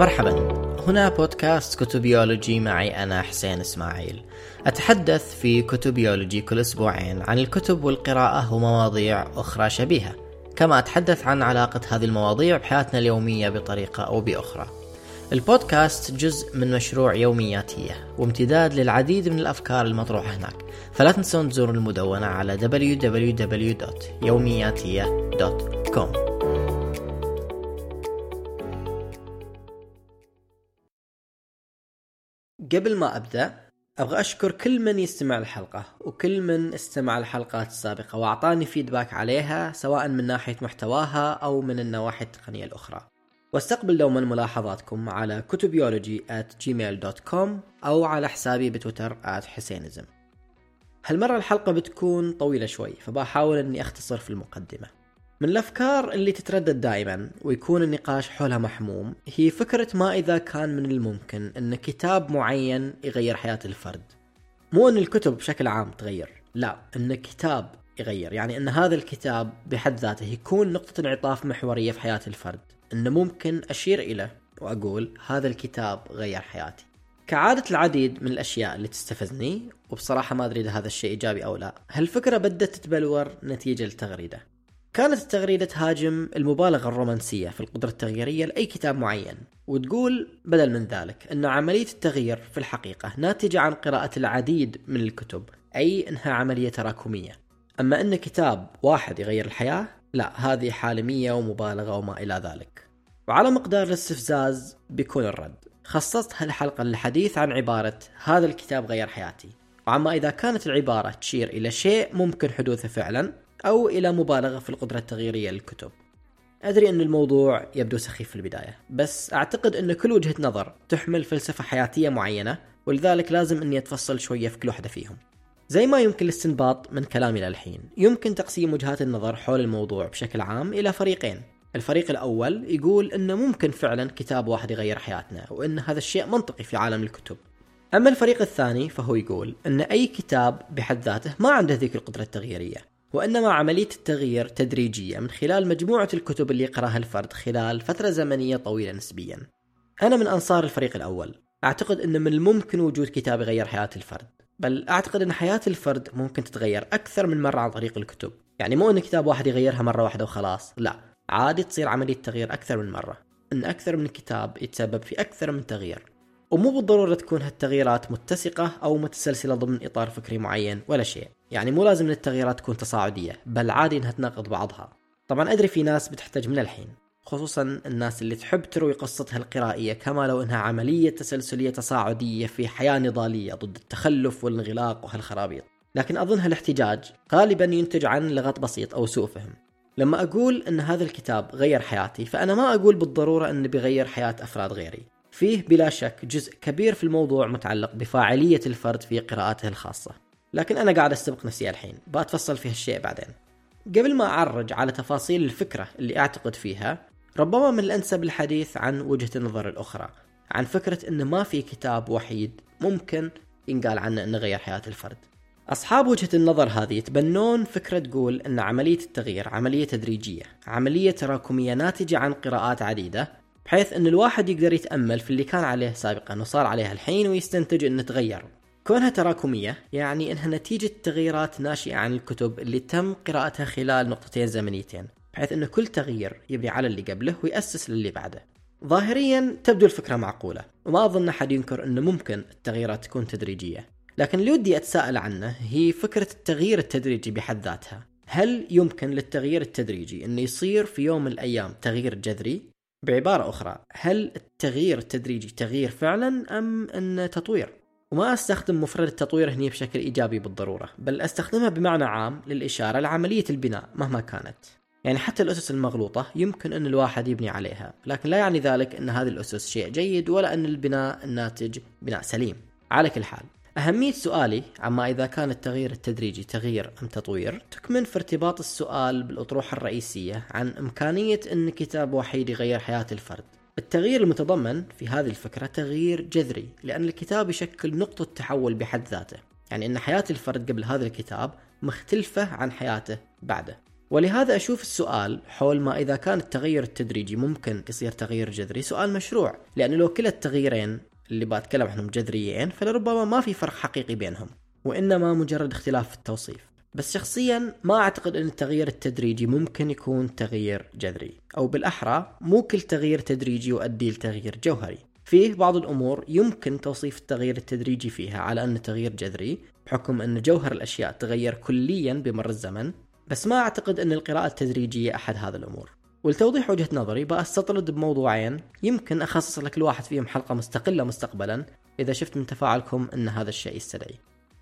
مرحبا. هنا بودكاست كتبيولوجي معي أنا حسين إسماعيل. أتحدث في كتبيولوجي كل أسبوعين عن الكتب والقراءة ومواضيع أخرى شبيهة كما أتحدث عن علاقة هذه المواضيع بحياتنا اليومية بطريقة أو بأخرى. البودكاست جزء من مشروع يومياتية وامتداد للعديد من الأفكار المطروحة هناك. فلا تنسون تزوروا المدونة على www.يومياتية.com قبل ما أبدأ أبغى أشكر كل من يستمع الحلقة وكل من استمع الحلقات السابقة وأعطاني فيدباك عليها سواء من ناحية محتواها أو من النواحي التقنية الأخرى. واستقبل دوما ملاحظاتكم على كتبيولوجي at gmail.com أو على حسابي بتويتر at حسينزم. هالمرة الحلقة بتكون طويلة شوي فبحاول أني أختصر في المقدمة. من الأفكار اللي تتردد دائما ويكون النقاش حولها محموم هي فكرة ما إذا كان من الممكن أن كتاب معين يغير حياة الفرد. مو أن الكتب بشكل عام تغير لا أن كتاب يغير. يعني أن هذا الكتاب بحد ذاته يكون نقطة انعطاف محورية في حياة الفرد. أنه ممكن أشير إليه وأقول هذا الكتاب غير حياتي. كعادة العديد من الأشياء اللي تستفزني وبصراحة ما أدري إذا هذا الشيء إيجابي أو لا هالفكرة بدت تتبلور نتيجة التغريدة كانت التغريدة تهاجم المبالغة الرومانسية في القدرة التغييرية لأي كتاب معين وتقول بدل من ذلك أن عملية التغيير في الحقيقة ناتجة عن قراءة العديد من الكتب أي أنها عملية تراكمية. أما أن كتاب واحد يغير الحياة لا هذه حالمية ومبالغة وما إلى ذلك. وعلى مقدار الاستفزاز بيكون الرد. خصصت هالحلقة للحديث عن عبارة هذا الكتاب غير حياتي وعما إذا كانت العبارة تشير إلى شيء ممكن حدوثه فعلا أو إلى مبالغة في القدرة التغييرية للكتب. أدري أن الموضوع يبدو سخيف في البداية بس أعتقد أن كل وجهة نظر تحمل فلسفة حياتية معينة ولذلك لازم أني أتفصل شوية في كل واحدة فيهم. زي ما يمكن الاستنباط من كلامي للحين يمكن تقسيم وجهات النظر حول الموضوع بشكل عام إلى فريقين. الفريق الأول يقول أنه ممكن فعلا كتاب واحد يغير حياتنا وأن هذا الشيء منطقي في عالم الكتب. أما الفريق الثاني فهو يقول أن أي كتاب بحد ذاته ما عنده ذيك القدرة التغييرية. وإنما عملية التغيير تدريجية من خلال مجموعة الكتب اللي يقرأها الفرد خلال فترة زمنية طويلة نسبيا. أنا من أنصار الفريق الأول. أعتقد أن من الممكن وجود كتاب يغير حياة الفرد. بل أعتقد أن حياة الفرد ممكن تتغير أكثر من مرة عن طريق الكتب. يعني مو أن كتاب واحد يغيرها مرة واحدة وخلاص. لا عادي تصير عملية تغيير أكثر من مرة. أن أكثر من كتاب يتسبب في أكثر من تغيير. ومو بالضرورة تكون هالتغييرات متسقة أو متسلسلة ضمن إطار فكري معين ولا شيء. يعني مو لازم إن التغييرات تكون تصاعدية بل عادي إنها تناقض بعضها. طبعا أدري في ناس بتحتاج من الحين خصوصا الناس اللي تحب تروي قصتها القرائية كما لو إنها عملية تسلسلية تصاعدية في حياة نضالية ضد التخلف والانغلاق وهالخرابيط. لكن أظن هالاحتجاج غالبا ينتج عن لغط بسيط أو سوء فهم. لما أقول إن هذا الكتاب غير حياتي فأنا ما أقول بالضرورة انه بيغير حياة أفراد غيري. فيه بلا شك جزء كبير في الموضوع متعلق بفاعلية الفرد في قراءاته الخاصة. لكن أنا قاعد أستبق نفسي الحين. بأتفصل في هالشيء بعدين. قبل ما أعرج على تفاصيل الفكرة اللي أعتقد فيها ربما من الأنسب الحديث عن وجهة النظر الأخرى عن فكرة أنه ما في كتاب وحيد ممكن ينقال عنه أنه غير حياة الفرد. أصحاب وجهة النظر هذه يتبنون فكرة تقول أن عملية التغيير عملية تدريجية عملية تراكمية ناتجة عن قراءات عديدة بحيث أن الواحد يقدر يتأمل في اللي كان عليه سابقا وصار عليه الحين ويستنتج أنه تغير. كونها تراكمية يعني إنها نتيجة تغييرات ناشئة عن الكتب اللي تم قراءتها خلال نقطتين زمنيتين بحيث إن كل تغيير يبني على اللي قبله ويأسس للي بعده. ظاهريا تبدو الفكرة معقولة وما أظن أحد ينكر أنه ممكن التغييرات تكون تدريجية. لكن اللي ودي أتساءل عنه هي فكرة التغيير التدريجي بحد ذاتها. هل يمكن للتغيير التدريجي أنه يصير في يوم من الأيام تغيير جذري؟ بعبارة أخرى هل التغيير التدريجي تغيير فعلا أم أنه تطوير؟ وما أستخدم مفرد التطوير هنا بشكل إيجابي بالضرورة، بل أستخدمها بمعنى عام للإشارة لعملية البناء مهما كانت. يعني حتى الأسس المغلوطة يمكن أن الواحد يبني عليها، لكن لا يعني ذلك أن هذه الأسس شيء جيد ولا أن البناء الناتج بناء سليم. على كل حال، أهمية سؤالي عما إذا كان التغيير التدريجي تغيير أم تطوير تكمن في ارتباط السؤال بالأطروحة الرئيسية عن إمكانية أن كتاب وحيد يغير حياة الفرد. التغيير المتضمن في هذه الفكرة تغيير جذري لأن الكتاب يشكل نقطة تحول بحد ذاته. يعني أن حياة الفرد قبل هذا الكتاب مختلفة عن حياته بعده. ولهذا أشوف السؤال حول ما إذا كان التغير التدريجي ممكن يصير تغيير جذري سؤال مشروع لأنه لو كلا التغييرين اللي بتكلم عنهم جذريين فلربما ما في فرق حقيقي بينهم وإنما مجرد اختلاف في التوصيف. بس شخصيا ما أعتقد إن التغيير التدريجي ممكن يكون تغيير جذري أو بالأحرى مو كل تغيير تدريجي يؤدي لتغيير جوهري. فيه بعض الأمور يمكن توصيف التغيير التدريجي فيها على أنه تغيير جذري بحكم أن جوهر الأشياء تغير كليا بمر الزمن بس ما أعتقد أن القراءة التدريجية أحد هذه الأمور. ولتوضيح وجهة نظري بأستطرد بموضوعين يمكن أخصص لك الواحد فيهم حلقة مستقلة مستقبلا إذا شفت من تفاعلكم أن هذا الشيء يستدعي.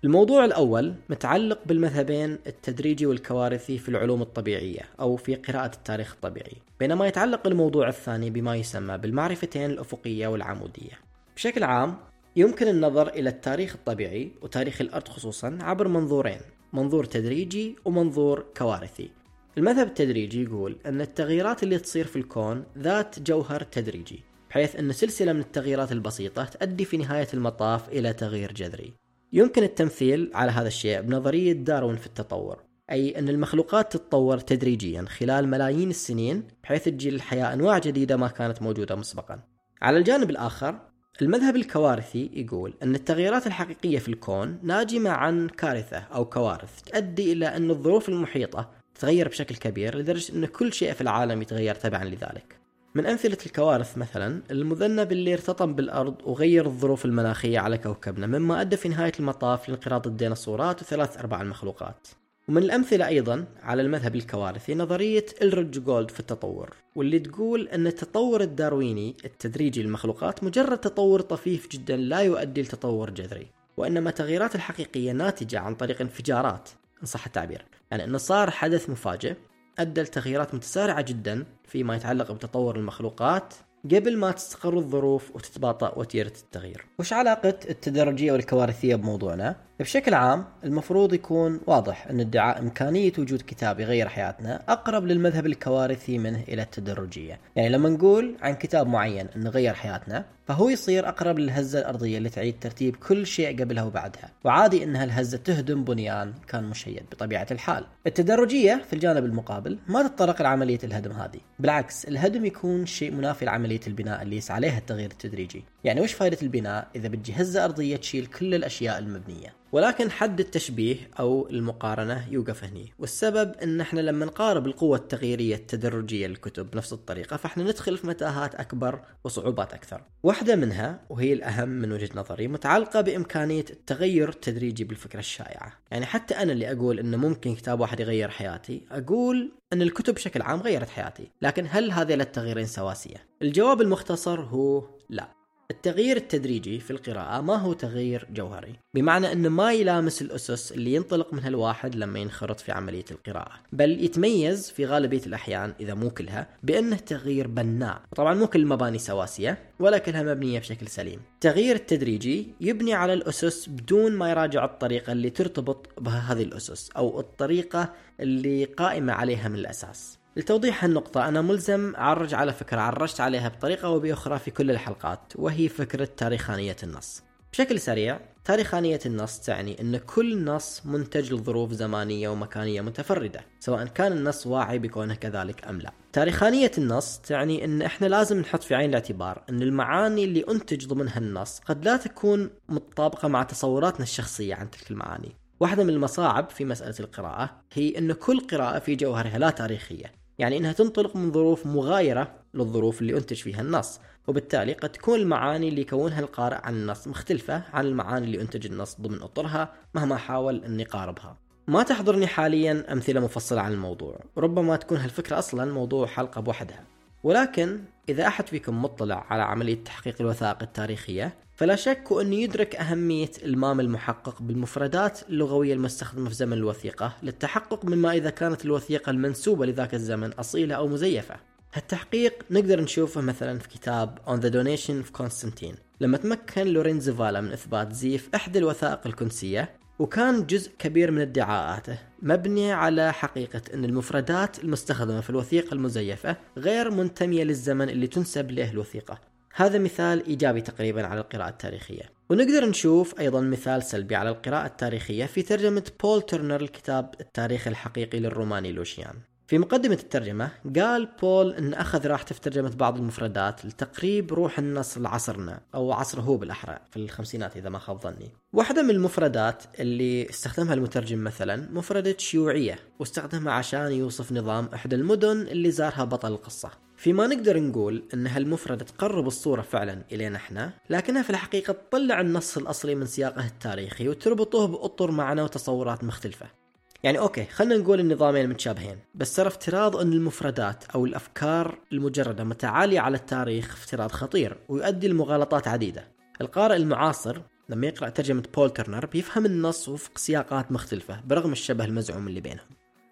الموضوع الأول متعلق بالمذهبين التدريجي والكوارثي في العلوم الطبيعية أو في قراءة التاريخ الطبيعي بينما يتعلق الموضوع الثاني بما يسمى بالمعرفتين الأفقية والعمودية. بشكل عام يمكن النظر إلى التاريخ الطبيعي وتاريخ الأرض خصوصا عبر منظورين منظور تدريجي ومنظور كوارثي. المذهب التدريجي يقول أن التغييرات اللي تصير في الكون ذات جوهر تدريجي بحيث أن سلسلة من التغييرات البسيطة تؤدي في نهاية المطاف إلى تغيير جذري. يمكن التمثيل على هذا الشيء بنظرية داروين في التطور أي أن المخلوقات تتطور تدريجيا خلال ملايين السنين بحيث تجي للحياة أنواع جديدة ما كانت موجودة مسبقا. على الجانب الآخر المذهب الكوارثي يقول أن التغييرات الحقيقية في الكون ناجمة عن كارثة أو كوارث تؤدي إلى أن الظروف المحيطة تتغير بشكل كبير لدرجة أن كل شيء في العالم يتغير تبعا لذلك. من أمثلة الكوارث مثلا المذنب اللي ارتطم بالأرض وغير الظروف المناخية على كوكبنا مما أدى في نهاية المطاف لانقراض الديناصورات وثلاث أرباع المخلوقات. ومن الأمثلة أيضا على المذهب الكوارثي نظرية إلرج جولد في التطور واللي تقول أن التطور الدارويني التدريجي للمخلوقات مجرد تطور طفيف جدا لا يؤدي لتطور جذري وإنما التغييرات الحقيقية ناتجة عن طريق انفجارات. إن صح التعبير يعني أنه صار حدث مفاجئ أدى لتغييرات متسارعة جدا فيما يتعلق بتطور المخلوقات قبل ما تستقر الظروف وتتباطأ وتيرة التغيير وش علاقة التدرجية والكوارثية بموضوعنا؟ بشكل عام المفروض يكون واضح أن ادعاء إمكانية وجود كتاب يغير حياتنا أقرب للمذهب الكوارثي منه إلى التدرجية. يعني لما نقول عن كتاب معين أنه غير حياتنا فهو يصير أقرب للهزة الأرضية اللي تعيد ترتيب كل شيء قبلها وبعدها. وعادي أن هالهزة تهدم بنيان كان مشيد بطبيعة الحال. التدرجية في الجانب المقابل ما تتطرق لعملية الهدم هذه. بالعكس الهدم يكون شيء منافي لعملية البناء اللي يسعى عليها التغيير التدريجي. يعني وش فائدة البناء إذا بتجي هزة أرضية تشيل كل الأشياء المبنية؟ ولكن حد التشبيه أو المقارنة يوقف هني. والسبب إن إحنا لما نقارب القوة التغييرية التدرجية للكتب بنفس الطريقة فإحنا ندخل في متاهات أكبر وصعوبات أكثر. واحدة منها وهي الأهم من وجهة نظري متعلقة بإمكانية التغير التدريجي بالفكرة الشائعة. يعني حتى أنا اللي أقول إنه ممكن كتاب واحد يغير حياتي أقول إن الكتب بشكل عام غيرت حياتي. لكن هل هذه التغييرين سواسية؟ الجواب المختصر هو لا. التغيير التدريجي في القراءة ما هو تغيير جوهري بمعنى أنه ما يلامس الأسس اللي ينطلق منها الواحد لما ينخرط في عملية القراءة بل يتميز في غالبية الأحيان إذا مو كلها بأنه تغيير بناء طبعا مو كل المباني سواسية ولا كلها مبنية بشكل سليم. التغيير التدريجي يبني على الأسس بدون ما يراجع الطريقة اللي ترتبط بهذه الأسس أو الطريقة اللي قائمة عليها من الأساس. لتوضيح هالنقطة أنا ملزم أعرج على فكرة عرجت عليها بطريقة أو بأخرى في كل الحلقات وهي فكرة تاريخانية النص. بشكل سريع تاريخانية النص تعني أن كل نص منتج لظروف زمانية ومكانية متفردة سواء كان النص واعي بكونه كذلك أم لا. تاريخانية النص تعني أن إحنا لازم نحط في عين الاعتبار أن المعاني اللي أنتج ضمنها النص قد لا تكون متطابقة مع تصوراتنا الشخصية عن تلك المعاني. واحدة من المصاعب في مسألة القراءة هي أن كل قراءة في جوهرها لا تاريخية. يعني إنها تنطلق من ظروف مغايرة للظروف اللي أنتج فيها النص. وبالتالي قد تكون المعاني اللي يكونها القارئ عن النص مختلفة عن المعاني اللي أنتج النص ضمن أطرها مهما حاول أن يقاربها. ما تحضرني حاليا أمثلة مفصلة عن الموضوع. ربما تكون هالفكرة أصلا موضوع حلقة بوحدها. ولكن إذا أحد فيكم مطلع على عملية تحقيق الوثائق التاريخية فلا شك أن يدرك أهمية المام المحقق بالمفردات اللغوية المستخدمة في زمن الوثيقة للتحقق مما إذا كانت الوثيقة المنسوبة لذاك الزمن أصيلة أو مزيفة. هالتحقيق نقدر نشوفه مثلا في كتاب On the Donation of Constantine. لما تمكن لورينزو فالا من إثبات زيف إحدى الوثائق الكنسية وكان جزء كبير من ادعاءاته مبني على حقيقة أن المفردات المستخدمة في الوثيقة المزيفة غير منتمية للزمن اللي تنسب له الوثيقة. هذا مثال إيجابي تقريبا على القراءة التاريخية. ونقدر نشوف أيضا مثال سلبي على القراءة التاريخية في ترجمة بول ترنر الكتاب التاريخ الحقيقي للروماني لوشيان. في مقدمة الترجمة قال بول أن أخذ راحته في ترجمة بعض المفردات لتقريب روح النص لعصرنا أو عصره هو بالأحرى في الخمسينات إذا ما خاب ظني. واحدة من المفردات اللي استخدمها المترجم مثلا مفردة شيوعية واستخدمها عشان يوصف نظام إحدى المدن اللي زارها بطل القصة. فيما نقدر نقول ان هالمفردة تقرب الصورة فعلا إلينا إحنا، لكنها في الحقيقة تطلع النص الأصلي من سياقه التاريخي وتربطه باطر معنى وتصورات مختلفة. يعني okay خلينا نقول النظامين متشابهين بس ترى افتراض إن المفردات أو الأفكار المجردة متعالية على التاريخ افتراض خطير ويؤدي لمغالطات عديدة القارئ المعاصر لما يقرأ ترجمة بول ترنر بيفهم النص وفق سياقات مختلفة برغم الشبه المزعوم اللي بينهم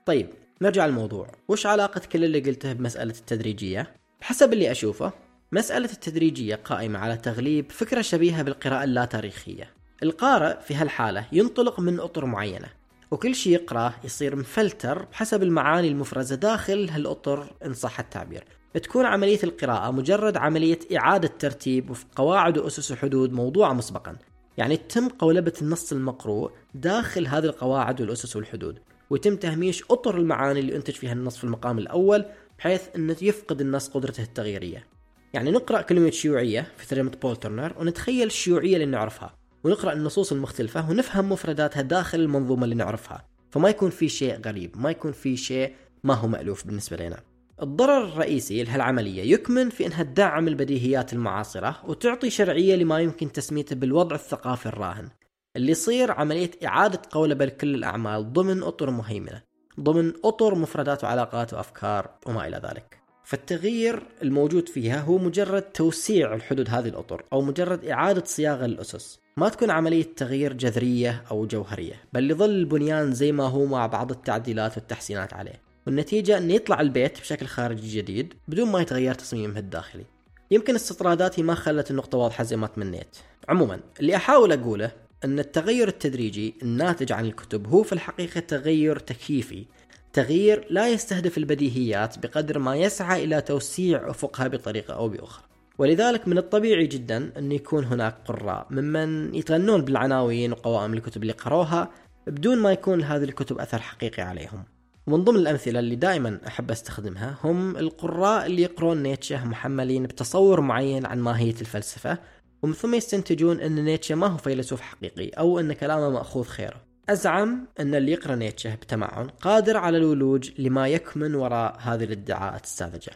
طيب نرجع للموضوع. وش علاقة كل اللي قلته بمسألة التدريجية؟ بحسب اللي أشوفه مسألة التدريجية قائمة على تغليب فكرة شبيهة بالقراءة اللا تاريخية القارئ في هالحالة ينطلق من أطر معينة وكل شيء يقرأه يصير مفلتر بحسب المعاني المفرزة داخل هالأطر إن صح التعبير. تكون عملية القراءة مجرد عملية إعادة ترتيب وفق قواعد وأسس وحدود موضوعة مسبقا. يعني تتم قولبة النص المقروء داخل هذه القواعد والأسس والحدود. ويتم تهميش أطر المعاني اللي أنتج فيها النص في المقام الأول بحيث أنه يفقد النص قدرته التغييرية. يعني نقرأ كلمة شيوعية في ترجمة بول ترنر ونتخيل الشيوعية اللي نعرفها ونقرأ النصوص المختلفة ونفهم مفرداتها داخل المنظومة اللي نعرفها. فما يكون في شيء غريب ما يكون في شيء ما هو مألوف بالنسبة لنا. الضرر الرئيسي لهالعملية يكمن في أنها تدعم البديهيات المعاصرة وتعطي شرعية لما يمكن تسميته بالوضع الثقافي الراهن. اللي يصير عملية إعادة قولبة لكل الأعمال ضمن أطر مهيمنة ضمن أطر مفردات وعلاقات وأفكار وما إلى ذلك. فالتغيير الموجود فيها هو مجرد توسيع الحدود هذه الأطر أو مجرد إعادة صياغة للأسس. ما تكون عملية تغيير جذرية أو جوهرية بل يظل البنيان زي ما هو مع بعض التعديلات والتحسينات عليه. والنتيجة أن يطلع البيت بشكل خارجي جديد بدون ما يتغير تصميمه الداخلي. يمكن استطراداتي ما خلت النقطة واضحة زي ما تمنيت. عموما اللي أحاول أقوله أن التغير التدريجي الناتج عن الكتب هو في الحقيقة تغير تكييفي تغيير لا يستهدف البديهيات بقدر ما يسعى إلى توسيع أفقها بطريقة أو بأخرى. ولذلك من الطبيعي جدا أن يكون هناك قراء ممن يتغنون بالعناوين وقوائم الكتب اللي قروها بدون ما يكون لهذه الكتب أثر حقيقي عليهم. ومن ضمن الأمثلة اللي دائما أحب أستخدمها هم القراء اللي يقرون نيتشه محملين بتصور معين عن ماهية الفلسفة ومن ثم يستنتجون أن نيتشه ما هو فيلسوف حقيقي أو أن كلامه مأخوذ خيره. أزعم أن اللي يقرأ نيتشه بتمعن قادر على الولوج لما يكمن وراء هذه الادعاءات الساذجة.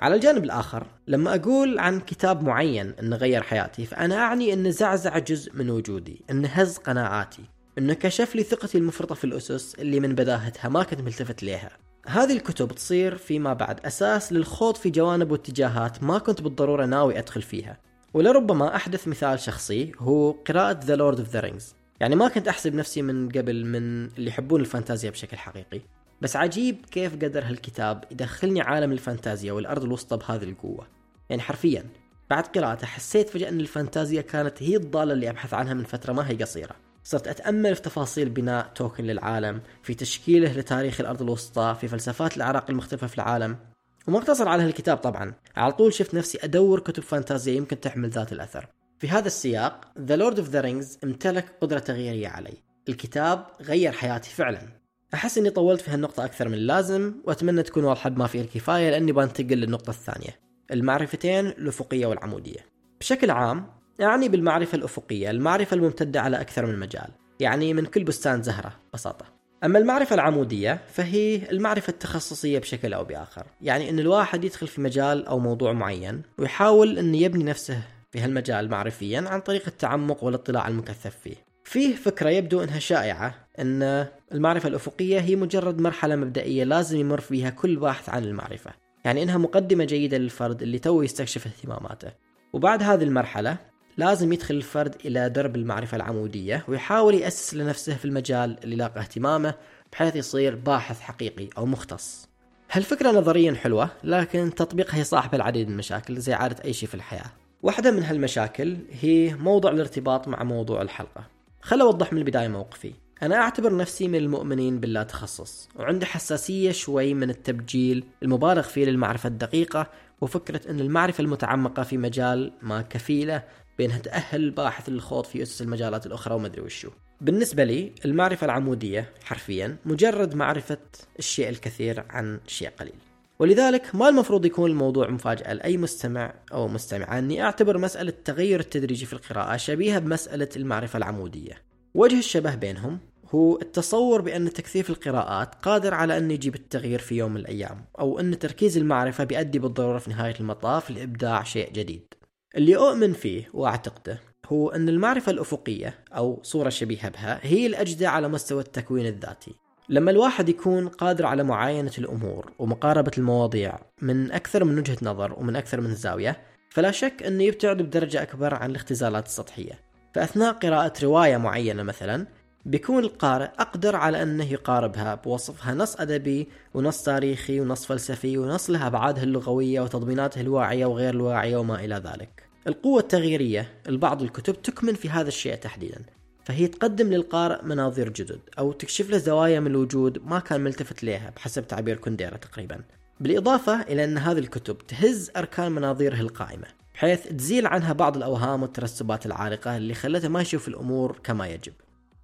على الجانب الآخر لما أقول عن كتاب معين أنه غير حياتي فأنا أعني أنه زعزع جزء من وجودي أنه هز قناعاتي أنه كشف لي ثقتي المفرطة في الأسس اللي من بداهتها ما كنت ملتفت ليها. هذه الكتب تصير فيما بعد أساس للخوض في جوانب واتجاهات ما كنت بالضرورة ناوي أدخل فيها. ولربما أحدث مثال شخصي هو قراءة The Lord of the Rings. يعني ما كنت أحسب نفسي من قبل من اللي يحبون الفانتازيا بشكل حقيقي. بس عجيب كيف قدر هالكتاب يدخلني عالم الفانتازيا والأرض الوسطى بهذه القوة. يعني حرفيا بعد قراءته حسيت فجأة أن الفانتازيا كانت هي الضالة اللي أبحث عنها من فترة ما هي قصيرة. صرت أتأمل في تفاصيل بناء تولكين للعالم في تشكيله لتاريخ الأرض الوسطى في فلسفات الأعراق المختلفة في العالم. وما اقتصر على هالكتاب طبعا. على طول شفت نفسي أدور كتب فانتازيا يمكن تحمل ذات الأثر. في هذا السياق The Lord of the Rings امتلك قدرة تغييرية علي. الكتاب غير حياتي فعلا. أحس إني طولت في هالنقطة أكثر من اللازم وأتمنى تكون واضحة بما فيه الكفاية لأني بنتقل للنقطة الثانية المعرفتين الأفقية والعمودية. بشكل عام يعني بالمعرفة الأفقية المعرفة الممتدة على أكثر من مجال يعني من كل بستان زهرة ببساطة أما المعرفة العمودية فهي المعرفة التخصصية بشكل أو بآخر. يعني أن الواحد يدخل في مجال أو موضوع معين ويحاول أن يبني نفسه في هالمجال معرفيا عن طريق التعمق والاطلاع المكثف فيه. فيه فكرة يبدو أنها شائعة أن المعرفة الأفقية هي مجرد مرحلة مبدئية لازم يمر فيها كل باحث عن المعرفة. يعني إنها مقدمة جيدة للفرد اللي تو يستكشف اهتماماته. وبعد هذه المرحلة لازم يدخل الفرد إلى درب المعرفة العمودية ويحاول يأسس لنفسه في المجال اللي لاقى اهتمامه بحيث يصير باحث حقيقي أو مختص. هالفكرة نظريا حلوة لكن تطبيقها هي صاحب العديد من المشاكل زي عادة أي شيء في الحياة. واحدة من هالمشاكل هي موضوع الارتباط مع موضوع الحلقة. خل أوضح من البداية موقفي. أنا أعتبر نفسي من المؤمنين باللا تخصص وعندي حساسية شوي من التبجيل المبالغ فيه للمعرفة الدقيقة وفكرة أن المعرفة المتعمقة في مجال ما كفيلة بأنها تأهل الباحث للخوض في أسس المجالات الأخرى وما أدري وشو. بالنسبة لي المعرفة العمودية حرفيا مجرد معرفة الشيء الكثير عن شيء قليل. ولذلك ما المفروض يكون الموضوع مفاجأة لأي مستمع أو مستمعة أني أعتبر مسألة التغير التدريجي في القراءة شبيهة بمسألة المعرفة العمودية. وجه الشبه بينهم هو التصور بأن تكثيف القراءات قادر على أن يجيب التغيير في يوم من الأيام أو أن تركيز المعرفة بيؤدي بالضرورة في نهاية المطاف لإبداع شيء جديد. اللي أؤمن فيه وأعتقده هو أن المعرفة الأفقية أو صورة شبيهة بها هي الأجدى على مستوى التكوين الذاتي. لما الواحد يكون قادر على معاينة الأمور ومقاربة المواضيع من أكثر من وجهة نظر ومن أكثر من زاوية فلا شك أنه يبتعد بدرجة أكبر عن الاختزالات السطحية. فأثناء قراءة رواية معينة مثلا بيكون القارئ أقدر على أنه يقاربها بوصفها نص أدبي ونص تاريخي ونص فلسفي ونص لها أبعادها اللغوية وتضميناتها الواعية وغير الواعية وما إلى ذلك. القوة التغييرية لبعض الكتب تكمن في هذا الشيء تحديدا فهي تقدم للقارئ مناظير جدد أو تكشف له زوايا من الوجود ما كان ملتفت لها بحسب تعبير كونديرا تقريبا. بالإضافة إلى أن هذه الكتب تهز أركان مناظيره القائمة بحيث تزيل عنها بعض الأوهام والترسبات العالقة اللي خلته ما يشوف الأمور كما يجب.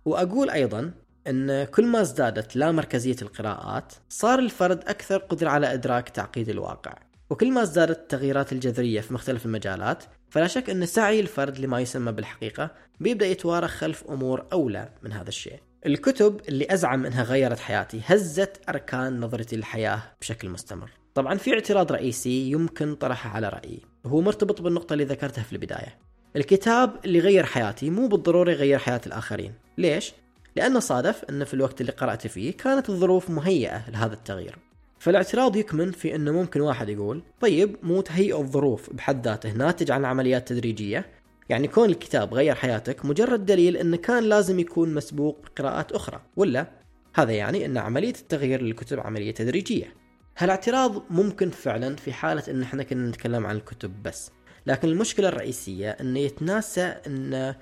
وأقول أيضا أن كل ما ازدادت لا مركزية القراءات صار الفرد أكثر قدرة على إدراك تعقيد الواقع. وكل ما ازدادت التغييرات الجذرية في مختلف المجالات فلا شك أن سعي الفرد لما يسمى بالحقيقة بيبدأ يتوارخ خلف أمور أولى من هذا الشيء. الكتب اللي أزعم أنها غيرت حياتي هزت أركان نظرتي للحياة بشكل مستمر. طبعا في اعتراض رئيسي يمكن طرحه على رأيي. وهو مرتبط بالنقطة اللي ذكرتها في البداية. الكتاب اللي غير حياتي مو بالضرورة يغير حياة الآخرين. ليش؟ لأنه صادف أن في الوقت اللي قرأت فيه كانت الظروف مهيئة لهذا التغيير. فالاعتراض يكمن في أنه ممكن واحد يقول طيب مو تهيئ الظروف بحد ذاته ناتج عن عمليات تدريجية يعني كون الكتاب غير حياتك مجرد دليل أنه كان لازم يكون مسبوق بقراءات أخرى. ولا هذا يعني أن عملية التغيير للكتب عملية تدريجية. هالاعتراض ممكن فعلا في حالة أن إحنا كنا نتكلم عن الكتب بس. لكن المشكلة الرئيسية أنه يتناسى أن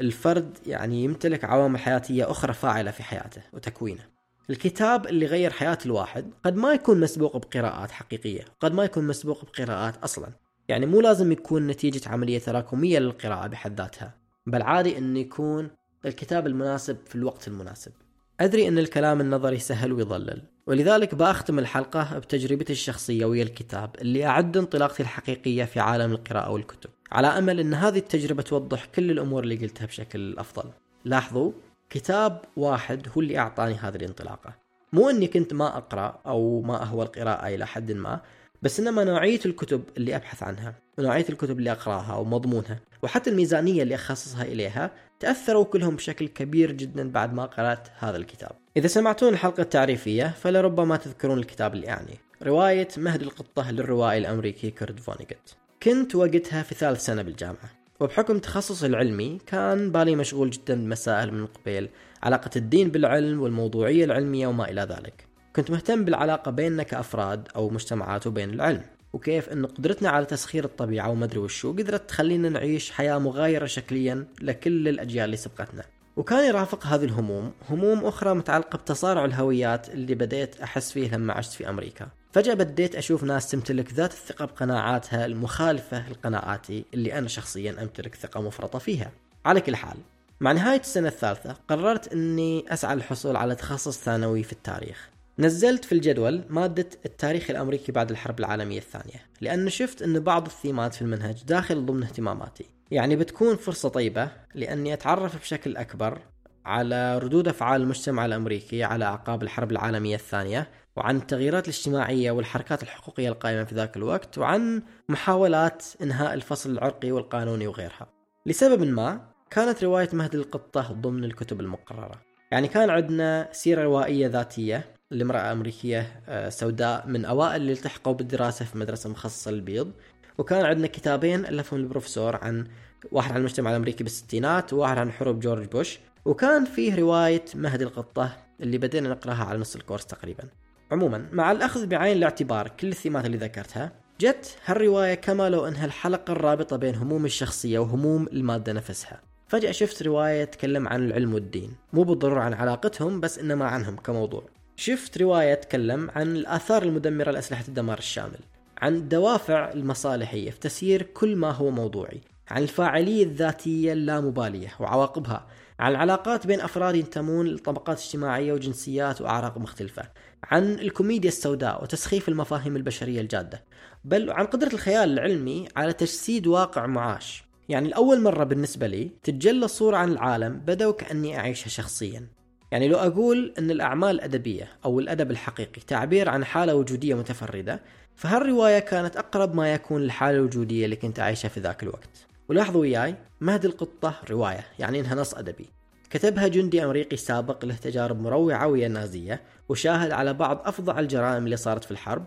الفرد يعني يمتلك عوامل حياتية أخرى فاعلة في حياته وتكوينه. الكتاب اللي غير حياة الواحد قد ما يكون مسبوق بقراءات حقيقية قد ما يكون مسبوق بقراءات أصلا. يعني مو لازم يكون نتيجة عملية تراكمية للقراءة بحد ذاتها بل عادي أن يكون الكتاب المناسب في الوقت المناسب. أدري أن الكلام النظري سهل ويضلل ولذلك بأختم الحلقة بتجربتي الشخصية ويا الكتاب اللي أعد انطلاقتي الحقيقية في عالم القراءة والكتب على أمل أن هذه التجربة توضح كل الأمور اللي قلتها بشكل أفضل. لاحظوا كتاب واحد هو اللي أعطاني هذه الانطلاقة. مو أني كنت ما أقرأ أو ما أهوى القراءة إلى حد ما بس إنما نوعية الكتب اللي أبحث عنها ونوعية الكتب اللي أقرأها ومضمونها وحتى الميزانية اللي أخصصها إليها تأثروا كلهم بشكل كبير جدا بعد ما قرأت هذا الكتاب. إذا سمعتون الحلقة التعريفية فلربما تذكرون الكتاب اللي أعني. رواية مهد القطة للروائي الأمريكي كورت فونيغت كنت وقتها في ثالث سنة بالجامعة. وبحكم تخصصي العلمي كان بالي مشغول جدا بمسائل من قبيل علاقة الدين بالعلم والموضوعية العلمية وما إلى ذلك. كنت مهتم بالعلاقة بيننا كأفراد أو مجتمعات وبين العلم وكيف أن قدرتنا على تسخير الطبيعة ومدري وشو قدرت تخلينا نعيش حياة مغايرة شكليا لكل الأجيال اللي سبقتنا. وكان يرافق هذه الهموم هموم أخرى متعلقة بتصارع الهويات اللي بديت أحس فيه لما عشت في أمريكا. فجأة بديت أشوف ناس تمتلك ذات الثقة بقناعاتها المخالفة لقناعاتي اللي أنا شخصيا أمتلك ثقة مفرطة فيها. على كل حال مع نهاية السنة الثالثة قررت أني أسعى للحصول على تخصص ثانوي في التاريخ. نزلت في الجدول مادة التاريخ الأمريكي بعد الحرب العالمية الثانية لأن شفت أن بعض الثيمات في المنهج داخل ضمن اهتماماتي. يعني بتكون فرصة طيبة لأني أتعرف بشكل أكبر على ردود أفعال المجتمع الأمريكي على أعقاب الحرب العالمية الثانية وعن التغييرات الاجتماعية والحركات الحقوقية القائمة في ذاك الوقت وعن محاولات إنهاء الفصل العرقي والقانوني وغيرها. لسبب ما كانت رواية مهد القطة ضمن الكتب المقررة. يعني كان عندنا سيرة روائية ذاتية لامرأة أمريكية آه، سوداء من أوائل اللي التحقوا بالدراسة في مدرسة مخصصة للبيض. وكان عندنا كتابين ألفهم البروفيسور عن واحد عن المجتمع الأمريكي بالستينات وواحد عن حروب جورج بوش. وكان فيه رواية مهدي القطة اللي بدينا نقرأها على نص الكورس تقريبا. عموما مع الأخذ بعين الاعتبار كل الثيمات اللي ذكرتها جت هالرواية كما لو أنها الحلقة الرابطة بين هموم الشخصية وهموم المادة نفسها. فجأة شفت رواية تتكلم عن العلم والدين مو بالضرورة عن علاقتهم بس إنما عنهم كموضوع. شفت رواية تتكلم عن الآثار المدمرة لأسلحة الدمار الشامل عن الدوافع المصالحية في تسيير كل ما هو موضوعي عن الفاعلية الذاتية اللامبالية وعواقبها عن العلاقات بين أفراد ينتمون لطبقات اجتماعية وجنسيات وأعراق مختلفة عن الكوميديا السوداء وتسخيف المفاهيم البشرية الجادة بل عن قدرة الخيال العلمي على تجسيد واقع معاش. يعني لأول مرة بالنسبة لي تتجلى صورة عن العالم بدأ وكأني أعيشها شخصيا. يعني لو أقول أن الأعمال الأدبية أو الأدب الحقيقي تعبير عن حالة وجودية متفردة فهالرواية كانت أقرب ما يكون للحالة الوجودية اللي كنت أعيشها في ذاك الوقت. ولاحظوا وياي مهد القطة رواية يعني إنها نص أدبي. كتبها جندي أمريكي سابق له تجارب مروعة ويا النازية وشاهد على بعض أفظع الجرائم اللي صارت في الحرب.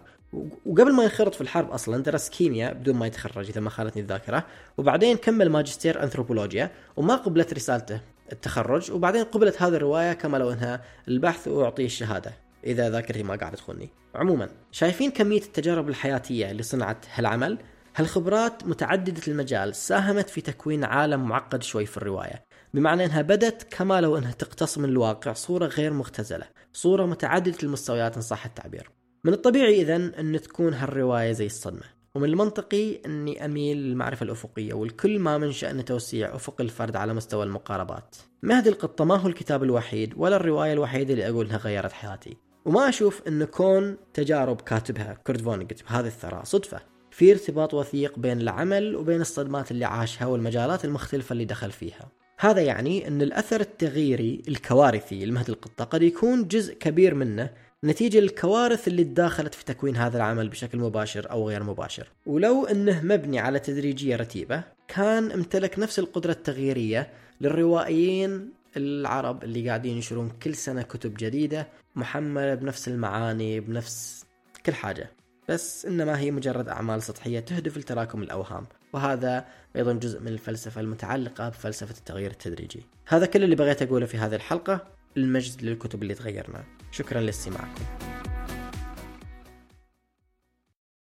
وقبل ما ينخرط في الحرب أصلا درس كيمياء بدون ما يتخرج إذا ما خانتني الذاكرة. وبعدين كمل ماجستير أنثروبولوجيا وما قبلت رسالته التخرج. وبعدين قبلت هذه الرواية كما لو أنها البحث وأعطيه الشهادة إذا ذاكرتي ما قاعدة تخوني. عموما شايفين كمية التجارب الحياتية اللي صنعت هالعمل؟ هالخبرات متعددة المجال ساهمت في تكوين عالم معقد شوي في الرواية بمعنى إنها بدت كما لو إنها تقتص من الواقع صورة غير مختزلة صورة متعددة المستويات إن صح التعبير. من الطبيعي اذا إن تكون هالرواية زي الصدمة ومن المنطقي إني أميل للمعرفة الأفقية والكل ما من شأن توسيع أفق الفرد على مستوى المقاربات. مهد القطة؟ ما هو الكتاب الوحيد ولا الرواية الوحيدة اللي أقول انها غيرت حياتي. وما أشوف إن كون تجارب كاتبها كورت فونيجت بهذه الثراء صدفة. في ارتباط وثيق بين العمل وبين الصدمات اللي عاشها والمجالات المختلفة اللي دخل فيها. هذا يعني أن الأثر التغييري الكوارثي لمهد القطة قد يكون جزء كبير منه نتيجة للكوارث اللي تداخلت في تكوين هذا العمل بشكل مباشر أو غير مباشر. ولو أنه مبني على تدريجية رتيبة كان امتلك نفس القدرة التغييرية للروائيين العرب اللي قاعدين ينشرون كل سنة كتب جديدة محملة بنفس المعاني بنفس كل حاجة. بس إنما هي مجرد أعمال سطحية تهدف لتراكم الأوهام وهذا أيضا جزء من الفلسفة المتعلقة بفلسفة التغيير التدريجي. هذا كل اللي بغيت أقوله في هذه الحلقة المجد للكتب اللي تغيرنا. شكرا لاستماعكم.